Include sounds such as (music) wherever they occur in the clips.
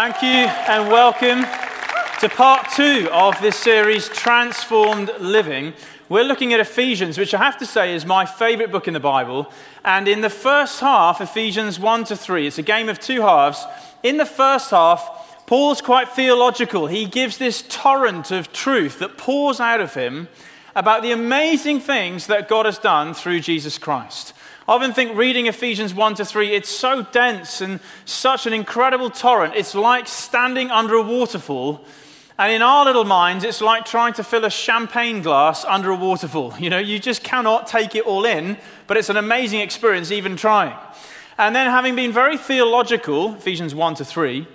Thank you and welcome to part two of this series, Transformed Living. We're looking at Ephesians, which I have to say is my favorite book in the Bible. And in the first half, Ephesians 1 to 3, it's a game of two halves. In the first half, Paul's quite theological. He gives this torrent of truth that pours out of him about the amazing things that God has done through Jesus Christ. I often think reading Ephesians 1 to 3, it's so dense and such an incredible torrent. It's like standing under a waterfall. And in our little minds, it's like trying to fill a champagne glass under a waterfall. You know, you just cannot take it all in, but it's an amazing experience even trying. And then, having been very theological, Ephesians 1 to 3,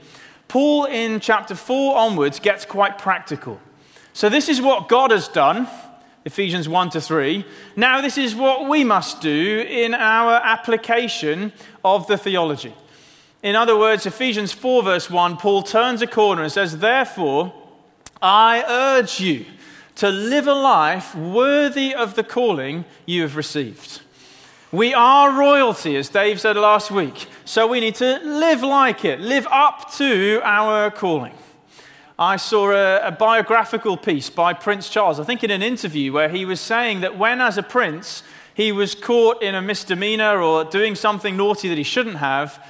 Paul in chapter 4 onwards gets quite practical. So, this is what God has done, Ephesians 1 to 3. Now, this is what we must do in our application of the theology. In other words, Ephesians 4, verse 1, Paul turns a corner and says, Therefore, I urge you to live a life worthy of the calling you have received. We are royalty, as Dave said last week, so we need to live like it, live up to our calling. I saw a, a, biographical piece by Prince Charles, I think in an interview, where he was saying that when, as a prince, he was caught in a misdemeanor or doing something naughty that he shouldn't have,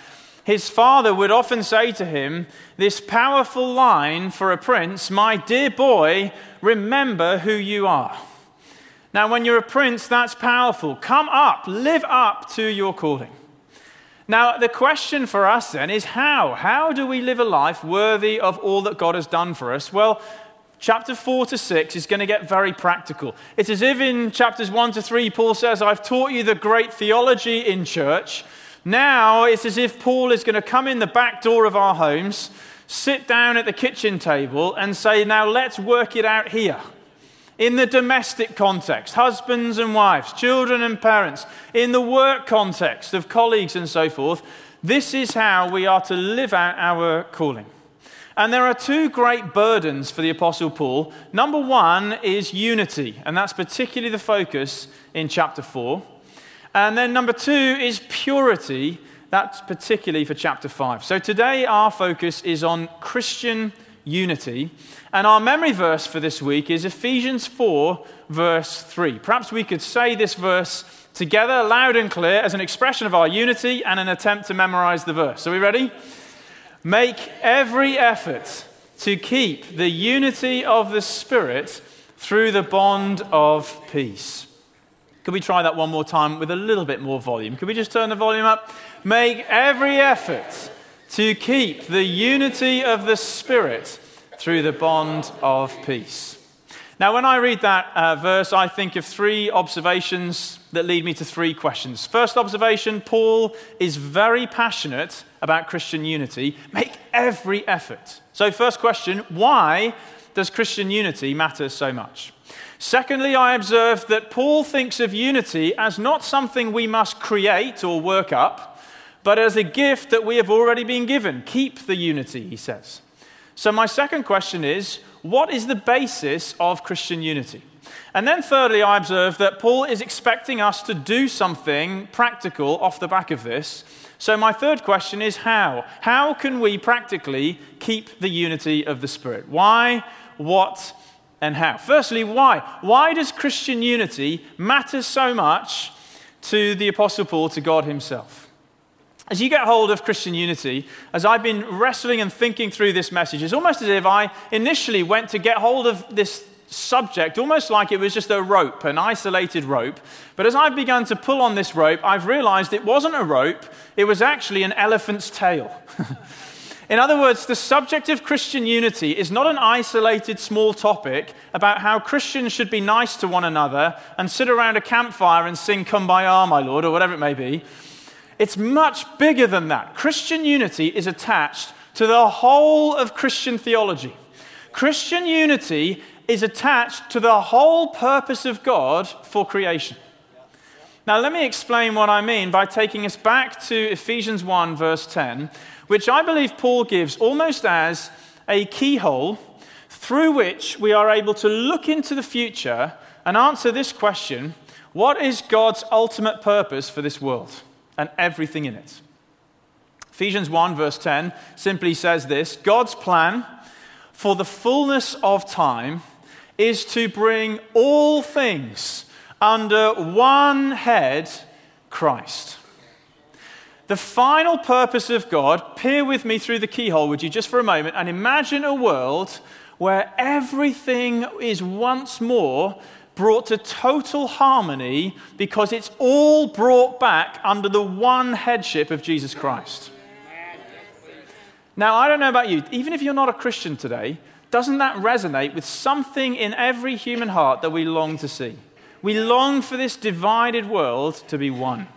his father would often say to him this powerful line for a prince My dear boy, remember who you are. Now, when you're a prince, that's powerful. Come up, live up to your calling. Now, the question for us then is how? How do we live a life worthy of all that God has done for us? Well, chapter 4 to 6 is going to get very practical. It's as if in chapters 1 to 3, Paul says, I've taught you the great theology in church. Now it's as if Paul is going to come in the back door of our homes, sit down at the kitchen table, and say, Now let's work it out here. In the domestic context, husbands and wives, children and parents, in the work context of colleagues and so forth, this is how we are to live out our calling. And there are two great burdens for the Apostle Paul. Number one is unity, and that's particularly the focus in chapter 4. And then number two is purity. That's particularly for chapter 5. So today our focus is on Christian unity. And our memory verse for this week is Ephesians 4, verse 3. Perhaps we could say this verse together, loud and clear, as an expression of our unity and an attempt to memorize the verse. Are we ready? Make every effort to keep the unity of the Spirit through the bond of peace. Could we try that one more time with a little bit more volume? Could we just turn the volume up? Make every effort to keep the unity of the Spirit through the bond of peace. Now, when I read that uh, verse, I think of three observations that lead me to three questions. First observation Paul is very passionate about Christian unity. Make every effort. So, first question why does Christian unity matter so much? Secondly, I observe that Paul thinks of unity as not something we must create or work up, but as a gift that we have already been given. Keep the unity, he says. So, my second question is what is the basis of Christian unity? And then, thirdly, I observe that Paul is expecting us to do something practical off the back of this. So, my third question is how? How can we practically keep the unity of the Spirit? Why, what, and how. Firstly, why? Why does Christian unity matter so much to the Apostle Paul, to God Himself? As you get hold of Christian unity, as I've been wrestling and thinking through this message, it's almost as if I initially went to get hold of this subject almost like it was just a rope, an isolated rope. But as I've begun to pull on this rope, I've realized it wasn't a rope, it was actually an elephant's tail. (laughs) In other words, the subject of Christian unity is not an isolated small topic about how Christians should be nice to one another and sit around a campfire and sing Kumbaya, my Lord, or whatever it may be. It's much bigger than that. Christian unity is attached to the whole of Christian theology. Christian unity is attached to the whole purpose of God for creation. Now, let me explain what I mean by taking us back to Ephesians 1, verse 10, which I believe Paul gives almost as a keyhole through which we are able to look into the future and answer this question What is God's ultimate purpose for this world and everything in it? Ephesians 1, verse 10 simply says this God's plan for the fullness of time is to bring all things under one head, Christ. The final purpose of God, peer with me through the keyhole, would you, just for a moment, and imagine a world where everything is once more brought to total harmony because it's all brought back under the one headship of Jesus Christ. Now, I don't know about you, even if you're not a Christian today, doesn't that resonate with something in every human heart that we long to see? We long for this divided world to be one.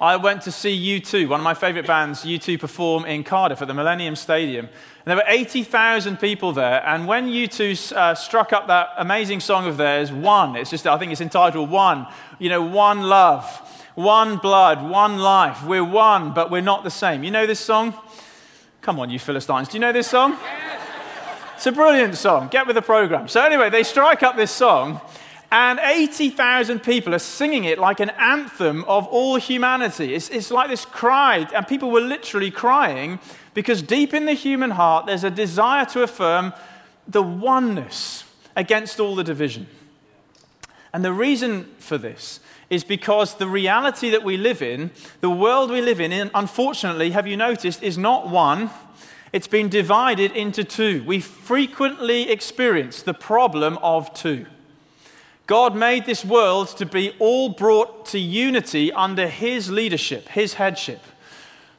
I went to see U2, one of my favorite bands, U2, perform in Cardiff at the Millennium Stadium. There were 80,000 people there. And when U2 uh, struck up that amazing song of theirs, One, it's just, I think it's entitled One, you know, One Love, One Blood, One Life. We're one, but we're not the same. You know this song? Come on, you Philistines. Do you know this song? It's a brilliant song. Get with the program. So, anyway, they strike up this song. And 80,000 people are singing it like an anthem of all humanity. It's, it's like this cry, and people were literally crying because deep in the human heart, there's a desire to affirm the oneness against all the division. And the reason for this is because the reality that we live in, the world we live in, unfortunately, have you noticed, is not one. It's been divided into two. We frequently experience the problem of two. God made this world to be all brought to unity under His leadership, His headship.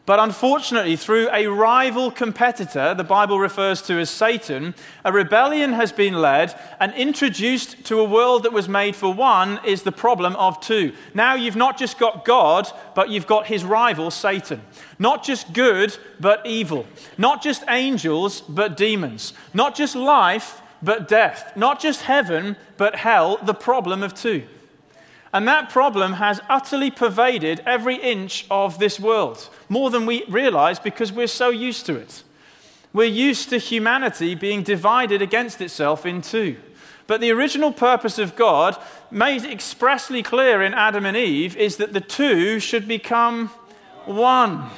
But unfortunately, through a rival competitor, the Bible refers to as Satan, a rebellion has been led and introduced to a world that was made for one is the problem of two. Now you've not just got God, but you've got his rival, Satan. Not just good, but evil. Not just angels, but demons. Not just life, but death. Not just heaven, but hell, the problem of two. And that problem has utterly pervaded every inch of this world, more than we realize because we're so used to it. We're used to humanity being divided against itself in two. But the original purpose of God, made expressly clear in Adam and Eve, is that the two should become one.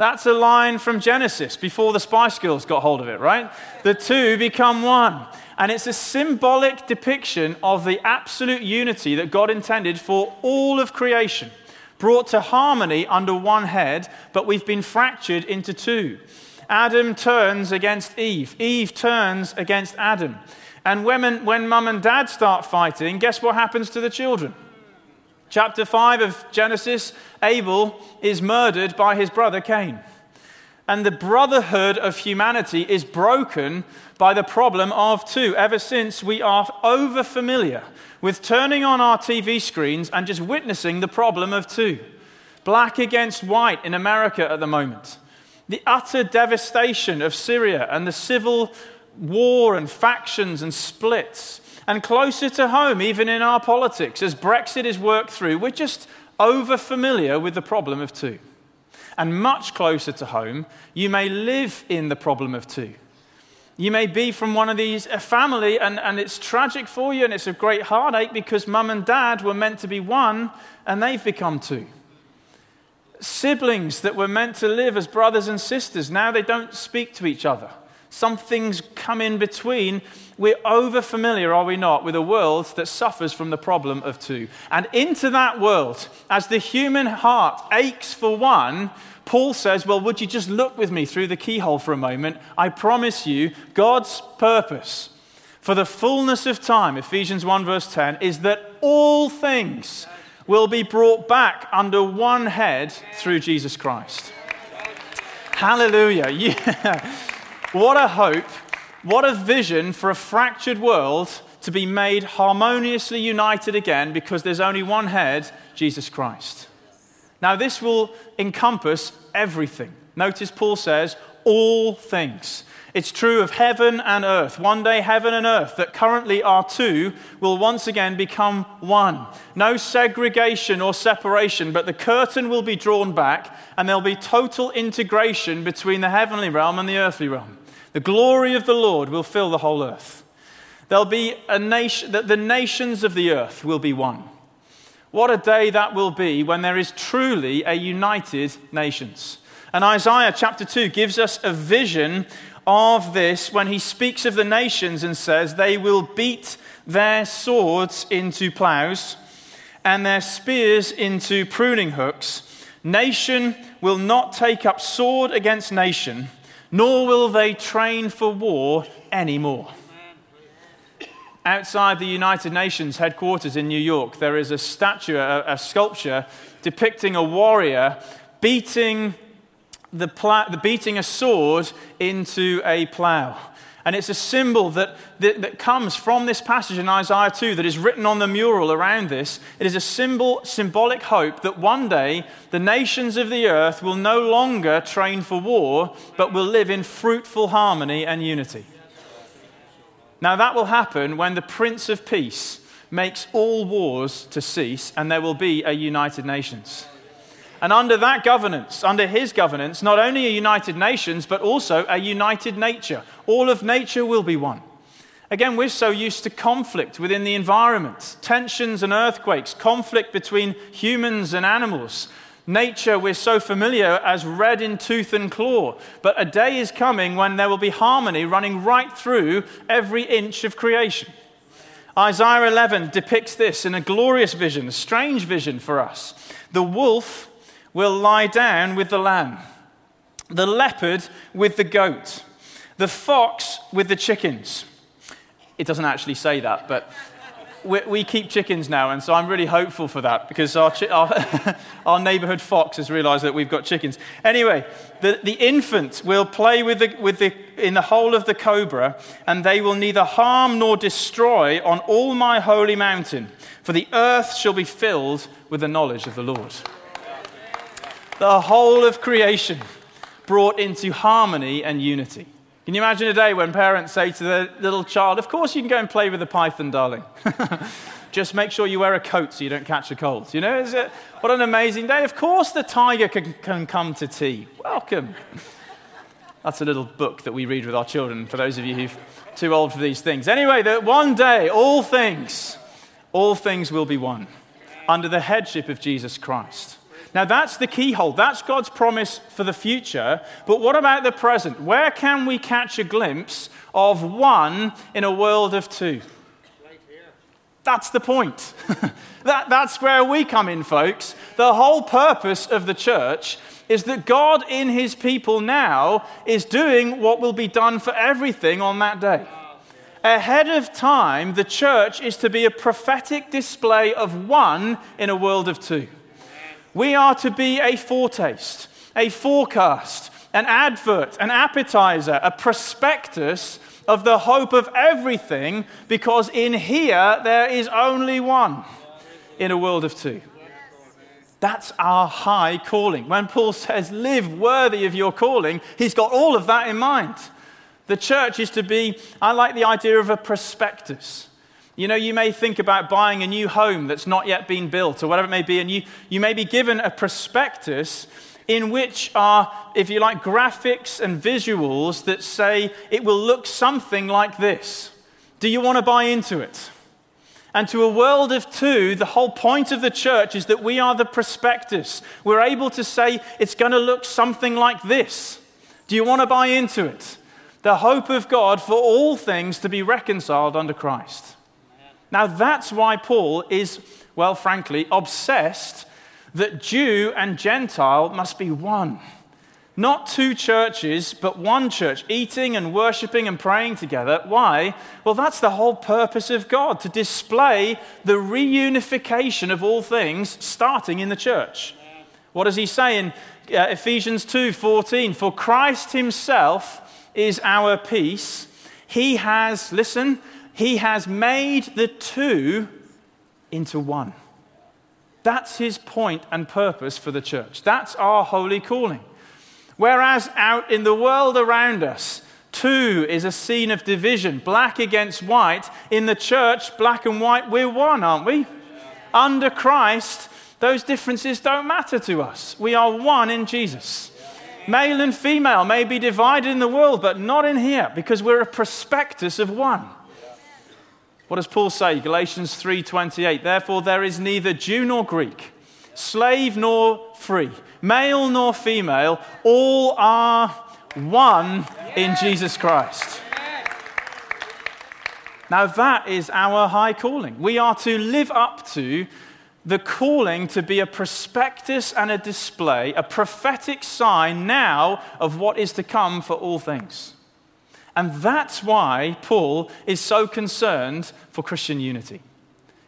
That's a line from Genesis before the Spice Girls got hold of it, right? The two become one. And it's a symbolic depiction of the absolute unity that God intended for all of creation, brought to harmony under one head, but we've been fractured into two. Adam turns against Eve, Eve turns against Adam. And when, when mum and dad start fighting, guess what happens to the children? Chapter 5 of Genesis Abel is murdered by his brother Cain. And the brotherhood of humanity is broken by the problem of two. Ever since we are over familiar with turning on our TV screens and just witnessing the problem of two. Black against white in America at the moment. The utter devastation of Syria and the civil war and factions and splits and closer to home, even in our politics, as Brexit is worked through, we're just over familiar with the problem of two. And much closer to home, you may live in the problem of two. You may be from one of these, a family, and, and it's tragic for you and it's a great heartache because mum and dad were meant to be one and they've become two. Siblings that were meant to live as brothers and sisters, now they don't speak to each other. Some things come in between. We're over familiar, are we not, with a world that suffers from the problem of two. And into that world, as the human heart aches for one, Paul says, Well, would you just look with me through the keyhole for a moment? I promise you, God's purpose for the fullness of time, Ephesians 1, verse 10, is that all things will be brought back under one head through Jesus Christ. Hallelujah. (laughs) Yeah. What a hope. What a vision for a fractured world to be made harmoniously united again because there's only one head, Jesus Christ. Now, this will encompass everything. Notice Paul says, all things. It's true of heaven and earth. One day, heaven and earth, that currently are two, will once again become one. No segregation or separation, but the curtain will be drawn back and there'll be total integration between the heavenly realm and the earthly realm. The glory of the Lord will fill the whole earth. There'll be a nation, that the nations of the earth will be one. What a day that will be when there is truly a united nations. And Isaiah chapter 2 gives us a vision of this when he speaks of the nations and says, They will beat their swords into plows and their spears into pruning hooks. Nation will not take up sword against nation, nor will they train for war anymore. Outside the United Nations headquarters in New York, there is a statue, a, a sculpture depicting a warrior beating the, the beating a sword into a plow. And it's a symbol that, that, that, comes from this passage in Isaiah 2 that is written on the mural around this. It is a symbol, symbolic hope that one day the nations of the earth will no longer train for war, but will live in fruitful harmony and unity. Now, that will happen when the Prince of Peace makes all wars to cease and there will be a United Nations. And under that governance, under his governance, not only a united nations, but also a united nature. All of nature will be one. Again, we're so used to conflict within the environment, tensions and earthquakes, conflict between humans and animals. Nature, we're so familiar as red in tooth and claw. But a day is coming when there will be harmony running right through every inch of creation. Isaiah 11 depicts this in a glorious vision, a strange vision for us. The wolf will lie down with the lamb, the leopard with the goat, the fox with the chickens. It doesn't actually say that, but we, we keep chickens now, and so I'm really hopeful for that because our, chi- our, (laughs) our neighborhood fox has realized that we've got chickens. Anyway, the, the infant will play with the, with the, in the hole of the cobra, and they will neither harm nor destroy on all my holy mountain, for the earth shall be filled with the knowledge of the Lord the whole of creation brought into harmony and unity. Can you imagine a day when parents say to their little child, Of course, you can go and play with the python, darling. (laughs) Just make sure you wear a coat so you don't catch a cold. You know, is it, what an amazing day. Of course, the tiger can, can come to tea. Welcome. That's a little book that we read with our children, for those of you who're too old for these things. Anyway, that one day, all things, all things will be one under the headship of Jesus Christ. Now, that's the keyhole. That's God's promise for the future. But what about the present? Where can we catch a glimpse of one in a world of two? That's the point. (laughs) that, that's where we come in, folks. The whole purpose of the church is that God in his people now is doing what will be done for everything on that day. Ahead of time, the church is to be a prophetic display of one in a world of two. We are to be a foretaste, a forecast, an advert, an appetizer, a prospectus of the hope of everything, because in here there is only one in a world of two. That's our high calling. When Paul says, live worthy of your calling, he's got all of that in mind. The church is to be, I like the idea of a prospectus. You know, you may think about buying a new home that's not yet been built or whatever it may be, and you, you may be given a prospectus in which are, if you like, graphics and visuals that say it will look something like this. Do you want to buy into it? And to a world of two, the whole point of the church is that we are the prospectus. We're able to say it's going to look something like this. Do you want to buy into it? The hope of God for all things to be reconciled under Christ. Now, that's why Paul is, well, frankly, obsessed that Jew and Gentile must be one. Not two churches, but one church, eating and worshiping and praying together. Why? Well, that's the whole purpose of God, to display the reunification of all things starting in the church. What does he say in uh, Ephesians 2:14? For Christ himself is our peace. He has, listen, he has made the two into one. That's his point and purpose for the church. That's our holy calling. Whereas out in the world around us, two is a scene of division, black against white. In the church, black and white, we're one, aren't we? Under Christ, those differences don't matter to us. We are one in Jesus. Male and female may be divided in the world, but not in here because we're a prospectus of one. What does Paul say? Galatians 3:28. Therefore there is neither Jew nor Greek, slave nor free, male nor female, all are one in Jesus Christ. Now that is our high calling. We are to live up to the calling to be a prospectus and a display, a prophetic sign now of what is to come for all things. And that's why Paul is so concerned for Christian unity.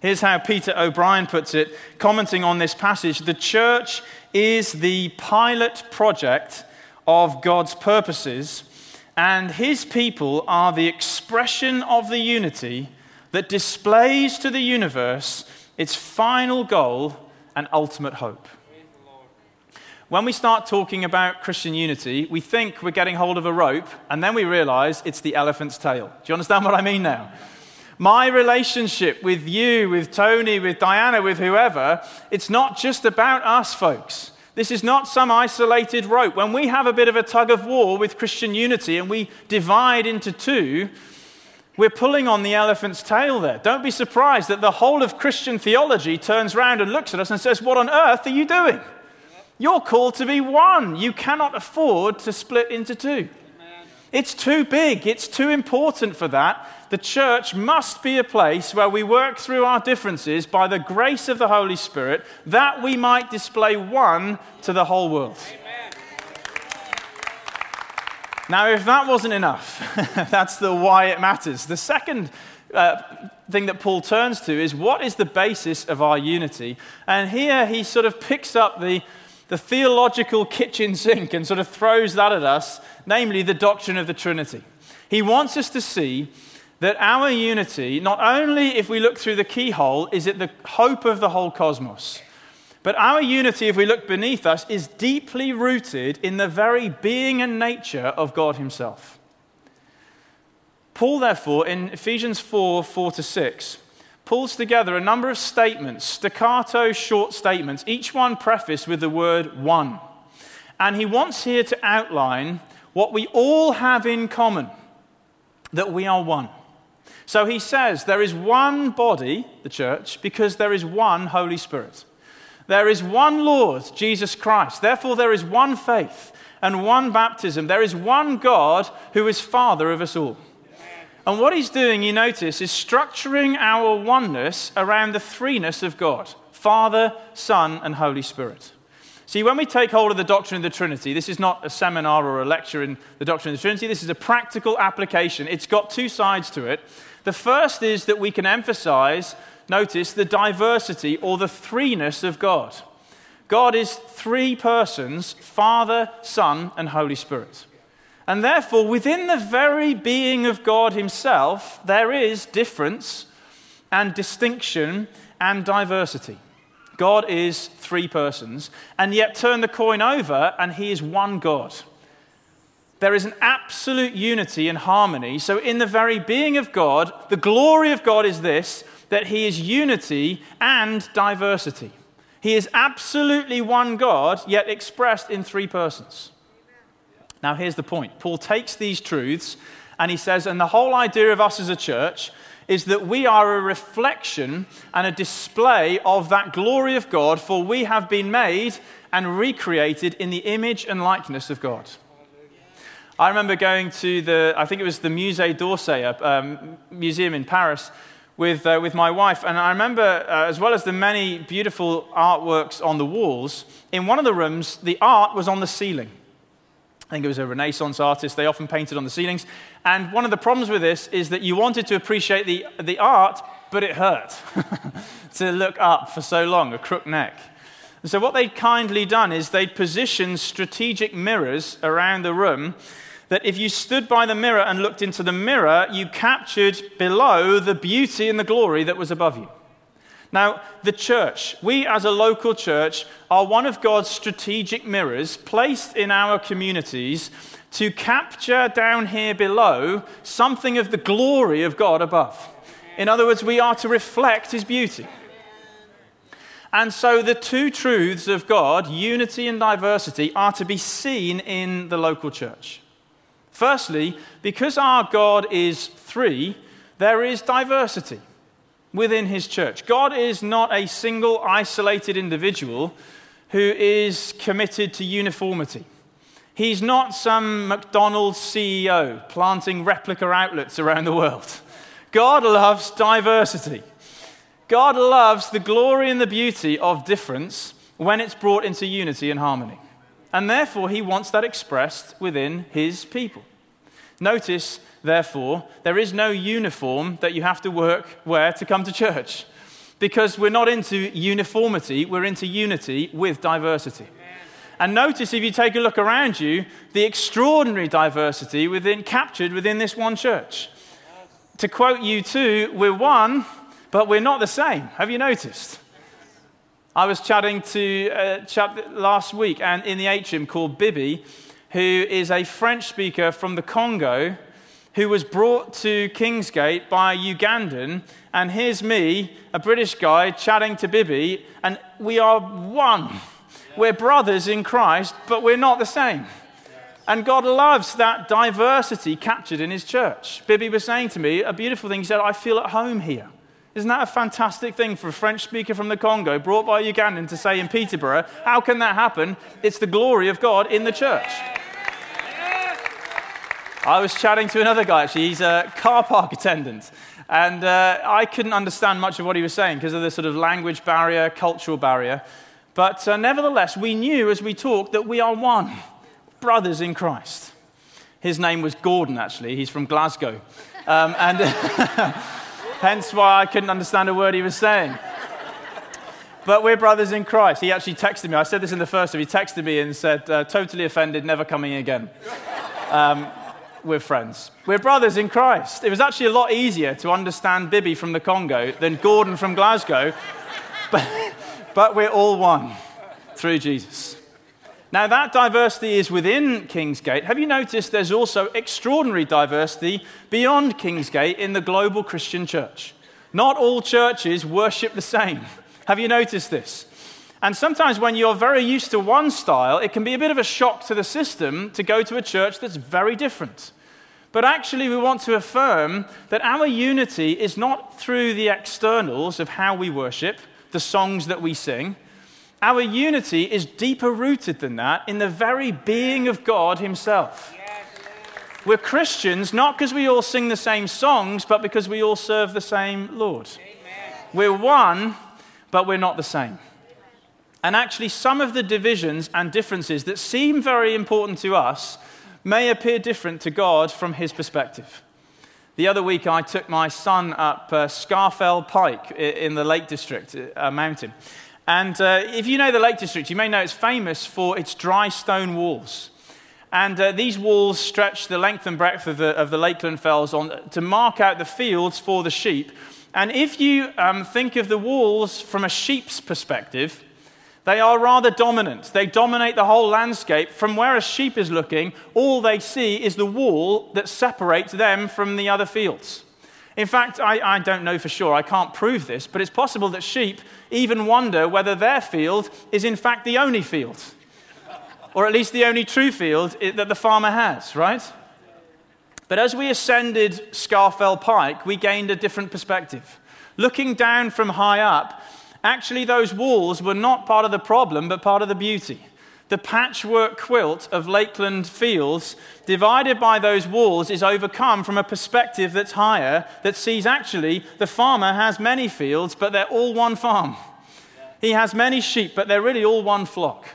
Here's how Peter O'Brien puts it, commenting on this passage The church is the pilot project of God's purposes, and his people are the expression of the unity that displays to the universe its final goal and ultimate hope. When we start talking about Christian unity, we think we're getting hold of a rope, and then we realize it's the elephant's tail. Do you understand what I mean now? My relationship with you, with Tony, with Diana, with whoever, it's not just about us, folks. This is not some isolated rope. When we have a bit of a tug of war with Christian unity and we divide into two, we're pulling on the elephant's tail there. Don't be surprised that the whole of Christian theology turns around and looks at us and says, What on earth are you doing? You're called to be one. You cannot afford to split into two. It's too big, it's too important for that. The church must be a place where we work through our differences by the grace of the Holy Spirit that we might display one to the whole world. Now, if that wasn't enough, (laughs) that's the why it matters. The second uh, thing that Paul turns to is what is the basis of our unity? And here he sort of picks up the the theological kitchen sink and sort of throws that at us, namely the doctrine of the Trinity. He wants us to see that our unity, not only if we look through the keyhole, is it the hope of the whole cosmos, but our unity, if we look beneath us, is deeply rooted in the very being and nature of God Himself. Paul, therefore, in Ephesians 4 4 to 6, pulls together a number of statements, staccato short statements, each one prefaced with the word one. And he wants here to outline what we all have in common that we are one. So he says there is one body, the church, because there is one Holy Spirit. There is one Lord, Jesus Christ. Therefore, there is one faith and one baptism. There is one God who is Father of us all. And what he's doing, you notice, is structuring our oneness around the threeness of God Father, Son, and Holy Spirit. See, when we take hold of the doctrine of the Trinity, this is not a seminar or a lecture in the doctrine of the Trinity, this is a practical application. It's got two sides to it. The first is that we can emphasize, notice, the diversity or the threeness of God. God is three persons Father, Son, and Holy Spirit. And therefore, within the very being of God Himself, there is difference and distinction and diversity. God is three persons, and yet turn the coin over, and He is one God. There is an absolute unity and harmony. So, in the very being of God, the glory of God is this that He is unity and diversity. He is absolutely one God, yet expressed in three persons. Now, here's the point Paul takes these truths and he says, and the whole idea of us as a church is that we are a reflection and a display of that glory of God, for we have been made and recreated in the image and likeness of God. I remember going to the, I think it was the Musée d'Orsay, um, museum in Paris, with, uh, with my wife. And I remember, uh, as well as the many beautiful artworks on the walls, in one of the rooms, the art was on the ceiling. Think it was a Renaissance artist. They often painted on the ceilings. And one of the problems with this is that you wanted to appreciate the, the art, but it hurt (laughs) to look up for so long, a crook neck. And so, what they'd kindly done is they'd positioned strategic mirrors around the room that if you stood by the mirror and looked into the mirror, you captured below the beauty and the glory that was above you. Now, the church, we as a local church, are one of God's strategic mirrors placed in our communities to capture down here below something of the glory of God above. In other words, we are to reflect His beauty. And so the two truths of God, unity and diversity, are to be seen in the local church. Firstly, because our God is three, there is diversity within his church. God is not a single isolated individual who is committed to uniformity. He's not some McDonald's CEO planting replica outlets around the world. God loves diversity. God loves the glory and the beauty of difference when it's brought into unity and harmony. And therefore, he wants that expressed within his people. Notice, therefore, there is no uniform that you have to work wear to come to church. Because we're not into uniformity, we're into unity with diversity. And notice if you take a look around you, the extraordinary diversity within, captured within this one church. To quote U2, we're one, but we're not the same. Have you noticed? I was chatting to a chap last week and in the atrium called Bibi, who is a French speaker from the Congo who was brought to Kingsgate by a Ugandan. And here's me, a British guy, chatting to Bibi, and we are one. We're brothers in Christ, but we're not the same. And God loves that diversity captured in His church. Bibi was saying to me a beautiful thing. He said, I feel at home here. Isn't that a fantastic thing for a French speaker from the Congo brought by a Ugandan to say in Peterborough? How can that happen? It's the glory of God in the church. I was chatting to another guy, actually. He's a car park attendant. And uh, I couldn't understand much of what he was saying because of the sort of language barrier, cultural barrier. But uh, nevertheless, we knew as we talked that we are one, brothers in Christ. His name was Gordon, actually. He's from Glasgow. Um, and (laughs) hence why I couldn't understand a word he was saying. But we're brothers in Christ. He actually texted me. I said this in the first of. He texted me and said, uh, "Totally offended, never coming again." Um, we're friends. We're brothers in Christ. It was actually a lot easier to understand Bibi from the Congo than Gordon from Glasgow, (laughs) but, but we're all one through Jesus. Now, that diversity is within Kingsgate. Have you noticed there's also extraordinary diversity beyond Kingsgate in the global Christian church? Not all churches worship the same. Have you noticed this? And sometimes when you're very used to one style, it can be a bit of a shock to the system to go to a church that's very different. But actually, we want to affirm that our unity is not through the externals of how we worship, the songs that we sing. Our unity is deeper rooted than that in the very being of God Himself. We're Christians not because we all sing the same songs, but because we all serve the same Lord. We're one, but we're not the same. And actually, some of the divisions and differences that seem very important to us may appear different to God from his perspective. The other week, I took my son up uh, Scafell Pike in the Lake District, uh, mountain. And uh, if you know the Lake District, you may know it's famous for its dry stone walls. And uh, these walls stretch the length and breadth of the, of the Lakeland Fells on, to mark out the fields for the sheep. And if you um, think of the walls from a sheep's perspective, they are rather dominant. They dominate the whole landscape. From where a sheep is looking, all they see is the wall that separates them from the other fields. In fact, I, I, don't know for sure, I can't prove this, but it's possible that sheep even wonder whether their field is in fact the only field, or at least the only true field that the farmer has, right? But as we ascended Scafell Pike, we gained a different perspective. Looking down from high up, Actually, those walls were not part of the problem, but part of the beauty. The patchwork quilt of Lakeland fields, divided by those walls, is overcome from a perspective that's higher, that sees actually the farmer has many fields, but they're all one farm. He has many sheep, but they're really all one flock.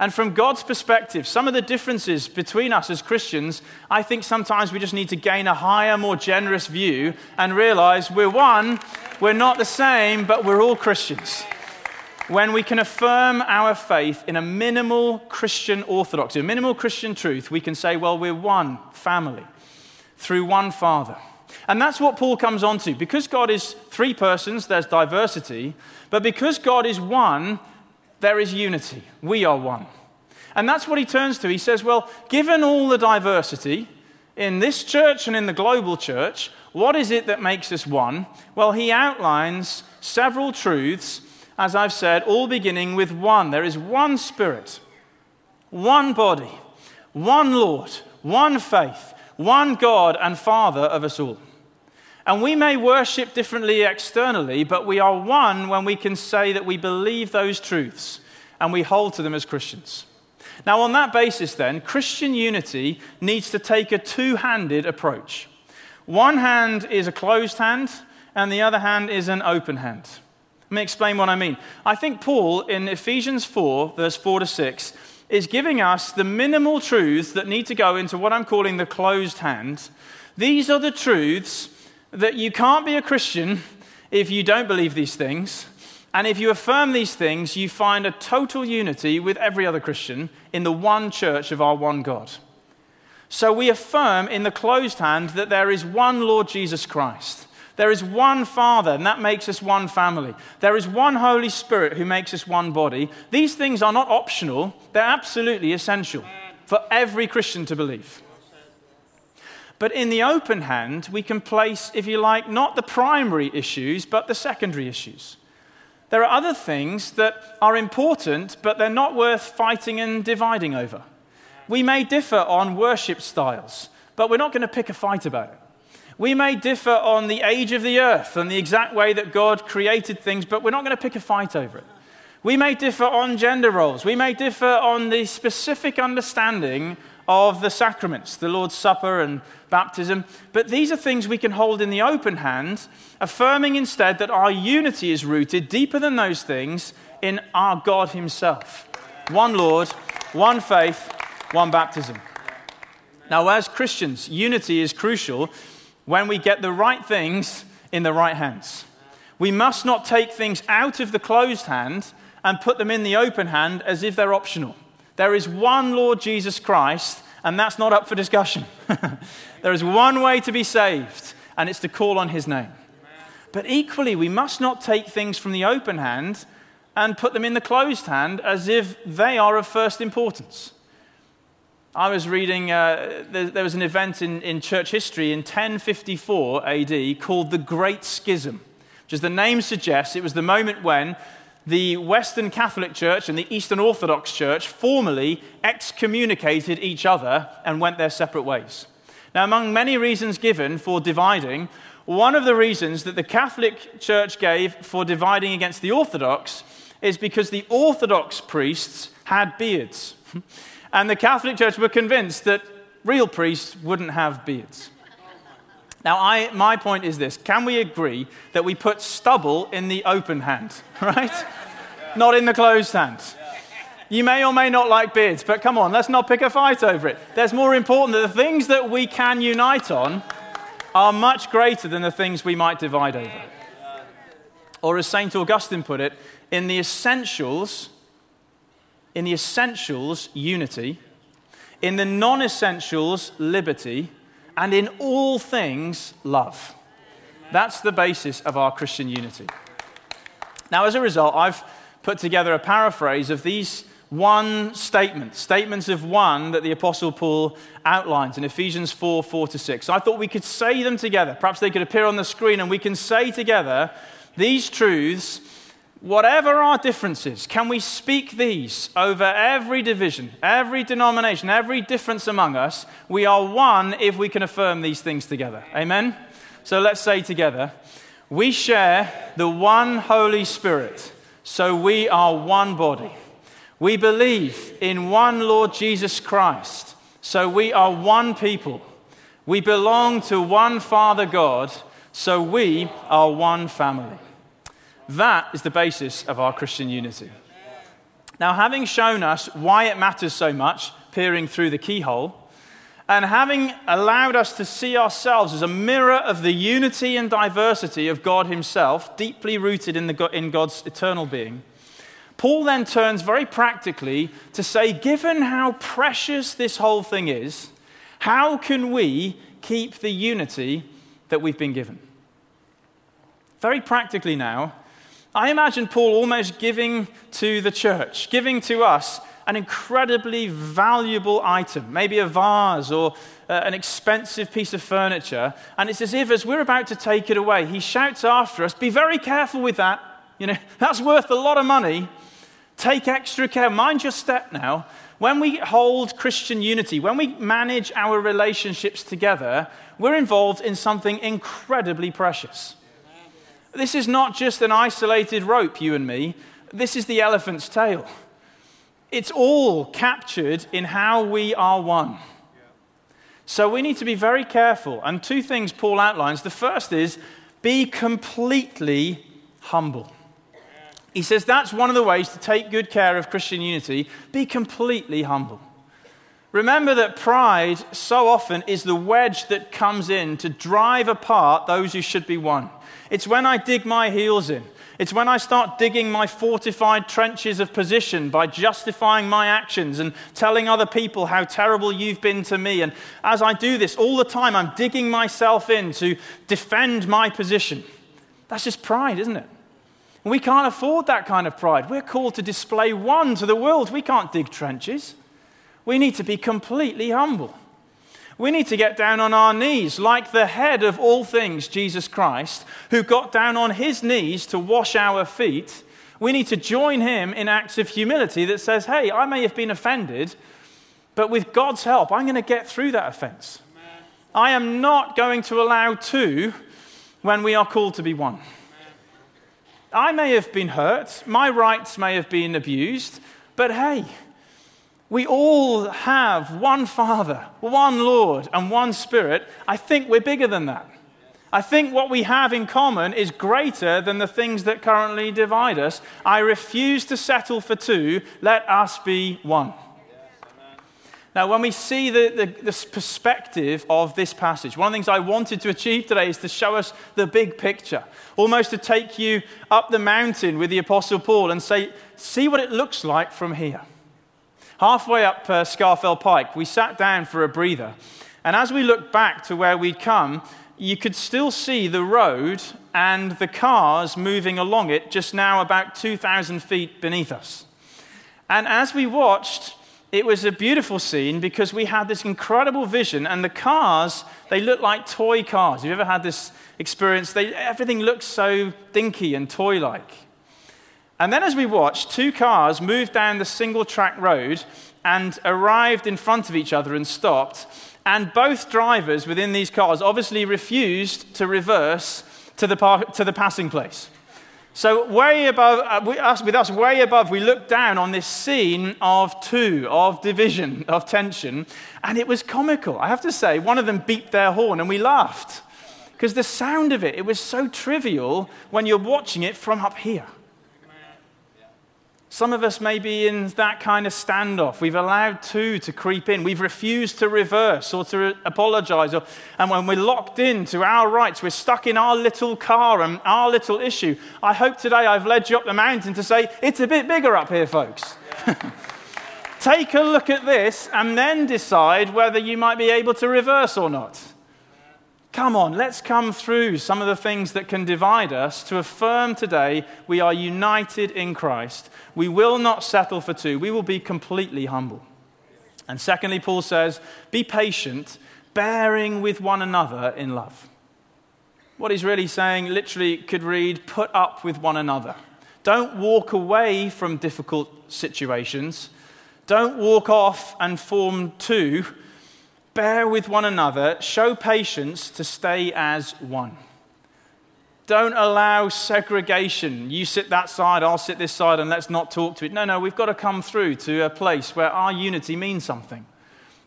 And from God's perspective, some of the differences between us as Christians, I think sometimes we just need to gain a higher, more generous view and realize we're one, we're not the same, but we're all Christians. When we can affirm our faith in a minimal Christian orthodoxy, a minimal Christian truth, we can say, well, we're one family through one Father. And that's what Paul comes on to. Because God is three persons, there's diversity, but because God is one, there is unity. We are one. And that's what he turns to. He says, Well, given all the diversity in this church and in the global church, what is it that makes us one? Well, he outlines several truths, as I've said, all beginning with one. There is one Spirit, one body, one Lord, one faith, one God and Father of us all. And we may worship differently externally, but we are one when we can say that we believe those truths and we hold to them as Christians. Now, on that basis, then, Christian unity needs to take a two handed approach. One hand is a closed hand, and the other hand is an open hand. Let me explain what I mean. I think Paul, in Ephesians 4, verse 4 to 6, is giving us the minimal truths that need to go into what I'm calling the closed hand. These are the truths that you can't be a Christian if you don't believe these things. And if you affirm these things, you find a total unity with every other Christian in the one church of our one God. So we affirm in the closed hand that there is one Lord Jesus Christ. There is one Father, and that makes us one family. There is one Holy Spirit who makes us one body. These things are not optional, they're absolutely essential for every Christian to believe. But in the open hand, we can place, if you like, not the primary issues, but the secondary issues. There are other things that are important, but they're not worth fighting and dividing over. We may differ on worship styles, but we're not going to pick a fight about it. We may differ on the age of the earth and the exact way that God created things, but we're not going to pick a fight over it. We may differ on gender roles. We may differ on the specific understanding of the sacraments, the Lord's Supper and baptism. But these are things we can hold in the open hand, affirming instead that our unity is rooted deeper than those things in our God Himself. One Lord, one faith, one baptism. Now, as Christians, unity is crucial when we get the right things in the right hands. We must not take things out of the closed hand and put them in the open hand as if they're optional. There is one Lord Jesus Christ, and that's not up for discussion. (laughs) there is one way to be saved, and it's to call on his name. But equally, we must not take things from the open hand and put them in the closed hand as if they are of first importance. I was reading, uh, there, there, was an event in, in church history in 1054 AD called the Great Schism, which, as the name suggests, it was the moment when the Western Catholic Church and the Eastern Orthodox Church formally excommunicated each other and went their separate ways. Now, among many reasons given for dividing, one of the reasons that the Catholic Church gave for dividing against the Orthodox is because the Orthodox priests had beards. (laughs) And the Catholic Church were convinced that real priests wouldn't have beards. Now, I, my point is this can we agree that we put stubble in the open hand, (laughs) right? Not in the closed hand. You may or may not like beards, but come on, let's not pick a fight over it. There's more important that the things that we can unite on are much greater than the things we might divide over. Or, as St. Augustine put it, in the essentials, in the essentials, unity, in the non essentials, liberty, and in all things, love. That's the basis of our Christian unity. Now, as a result, I've put together a paraphrase of these one statement, statements of one that the Apostle Paul outlines in Ephesians 4 4 to 6. So I thought we could say them together. Perhaps they could appear on the screen and we can say together these truths whatever our differences, can we speak these over every division, every denomination, every difference among us? We are one if we can affirm these things together. Amen? So let's say together we share the one Holy Spirit, so we are one body. We believe in one Lord Jesus Christ, so we are one people. We belong to one Father God, so we are one family. That is the basis of our Christian unity. Now, having shown us why it matters so much, peering through the keyhole, and having allowed us to see ourselves as a mirror of the unity and diversity of God Himself, deeply rooted in, the, in God's eternal being, Paul then turns very practically to say, given how precious this whole thing is, how can we keep the unity that we've been given? Very practically now, I imagine Paul almost giving to the church, giving to us an incredibly valuable item, maybe a vase or uh, an expensive piece of furniture. And it's as if, as we're about to take it away, he shouts after us, Be very careful with that. You know, (laughs) that's worth a lot of money. Take extra care. Mind your step now. When we hold Christian unity, when we manage our relationships together, we're involved in something incredibly precious. This is not just an isolated rope, you and me. This is the elephant's tail. It's all captured in how we are one. So we need to be very careful. And two things Paul outlines. The first is be completely humble. He says that's one of the ways to take good care of Christian unity. Be completely humble. Remember that pride so often is the wedge that comes in to drive apart those who should be one. It's when I dig my heels in. It's when I start digging my fortified trenches of position by justifying my actions and telling other people how terrible you've been to me. And as I do this all the time, I'm digging myself in to defend my position. That's just pride, isn't it? We can't afford that kind of pride. We're called to display one to the world. We can't dig trenches. We need to be completely humble. We need to get down on our knees like the head of all things, Jesus Christ, who got down on his knees to wash our feet. We need to join him in acts of humility that says, hey, I may have been offended, but with God's help, I'm going to get through that offense. I am not going to allow two when we are called to be one. I may have been hurt, my rights may have been abused, but hey, we all have one Father, one Lord, and one Spirit. I think we're bigger than that. I think what we have in common is greater than the things that currently divide us. I refuse to settle for two. Let us be one. Now, when we see the, the, this perspective of this passage, one of the things I wanted to achieve today is to show us the big picture, almost to take you up the mountain with the Apostle Paul and say, see what it looks like from here. Halfway up uh, Scafell Pike, we sat down for a breather. And as we looked back to where we'd come, you could still see the road and the cars moving along it just now about 2,000 feet beneath us. And as we watched, it was a beautiful scene because we had this incredible vision, and the cars, they looked like toy cars. Have you ever had this experience? They, everything looks so dinky and toy like. And then, as we watched, two cars moved down the single track road and arrived in front of each other and stopped. And both drivers within these cars obviously refused to reverse to the, par- to the passing place. So, way above, uh, with, us, with us way above, we looked down on this scene of two, of division, of tension, and it was comical. I have to say, one of them beeped their horn and we laughed because the sound of it, it was so trivial when you're watching it from up here. Some of us may be in that kind of standoff. We've allowed two to creep in. We've refused to reverse or to apologize. Or, and when we're locked into our rights, we're stuck in our little car and our little issue. I hope today I've led you up the mountain to say, it's a bit bigger up here, folks. (laughs) Take a look at this and then decide whether you might be able to reverse or not. Come on, let's come through some of the things that can divide us to affirm today we are united in Christ. We will not settle for two, we will be completely humble. And secondly, Paul says, be patient, bearing with one another in love. What he's really saying literally could read, put up with one another. Don't walk away from difficult situations. Don't walk off and form two bear with one another, show patience to stay as one. Don't allow segregation. You sit that side, I'll sit this side, and let's not talk to it. No, no, we've got to come through to a place where our unity means something.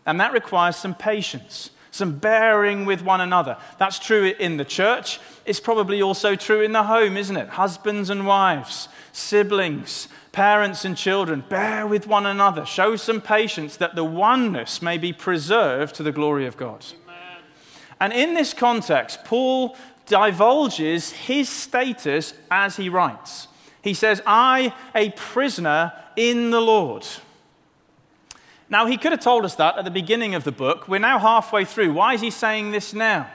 And that requires some patience, some bearing with one another. That's true in the church. It's probably also true in the home, isn't it? Husbands and wives, siblings, Parents and children, bear with one another. Show some patience that the oneness may be preserved to the glory of God. And in this context, Paul divulges his status as he writes. He says, I, a prisoner in the Lord. Now, he could have told us that at the beginning of the book. We're now halfway through. Why is he saying this now?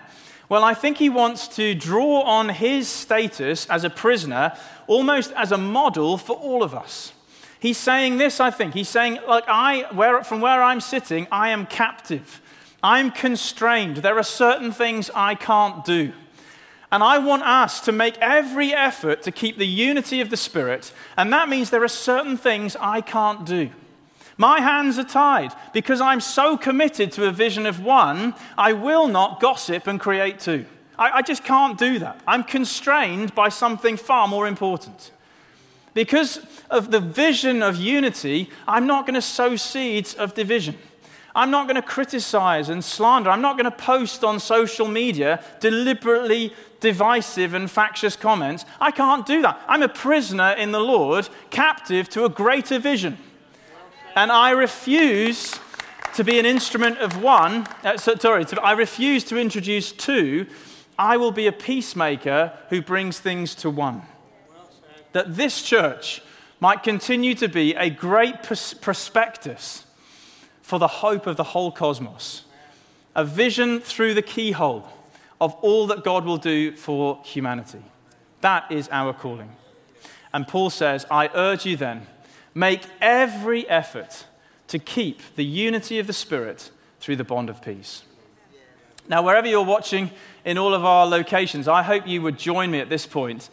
Well, I think he wants to draw on his status as a prisoner almost as a model for all of us. He's saying this, I think. He's saying, like, I, where, from where I'm sitting, I am captive. I'm constrained. There are certain things I can't do. And I want us to make every effort to keep the unity of the Spirit. And that means there are certain things I can't do. My hands are tied because I'm so committed to a vision of one, I will not gossip and create two. I, I, just can't do that. I'm constrained by something far more important. Because of the vision of unity, I'm not going to sow seeds of division. I'm not going to criticize and slander. I'm not going to post on social media deliberately divisive and factious comments. I can't do that. I'm a prisoner in the Lord, captive to a greater vision. And I refuse to be an instrument of one, uh, sorry, to, I refuse to introduce two. I will be a peacemaker who brings things to one. That this church might continue to be a great pers- prospectus for the hope of the whole cosmos, a vision through the keyhole of all that God will do for humanity. That is our calling. And Paul says, I urge you then Make every effort to keep the unity of the Spirit through the bond of peace. Now, wherever you're watching in all of our locations, I hope you would join me at this point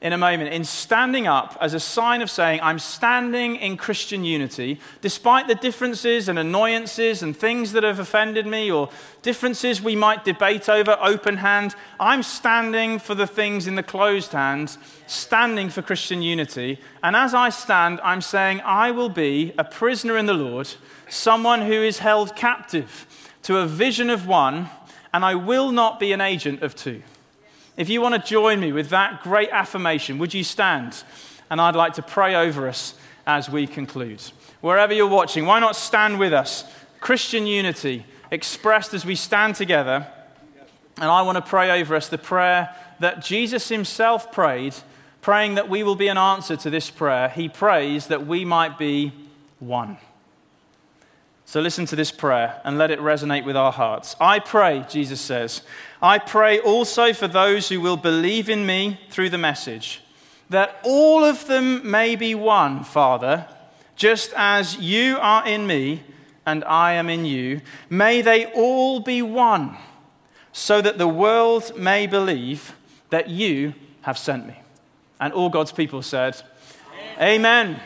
in a moment in standing up as a sign of saying, I'm standing in Christian unity, despite the differences and annoyances and things that have offended me or differences we might debate over open hand. I'm standing for the things in the closed hand, standing for Christian unity. And as I stand, I'm saying, I will be a prisoner in the Lord, someone who is held captive to a vision of one, and I will not be an agent of two. If you want to join me with that great affirmation, would you stand? And I'd like to pray over us as we conclude. Wherever you're watching, why not stand with us? Christian unity expressed as we stand together. And I want to pray over us the prayer that Jesus himself prayed, praying that we will be an answer to this prayer. He prays that we might be one. So listen to this prayer and let it resonate with our hearts. I pray, Jesus says, I pray also for those who will believe in me through the message, that all of them may be one, Father, just as you are in me and I am in you. May they all be one, so that the world may believe that you have sent me. And all God's people said, Amen. Amen.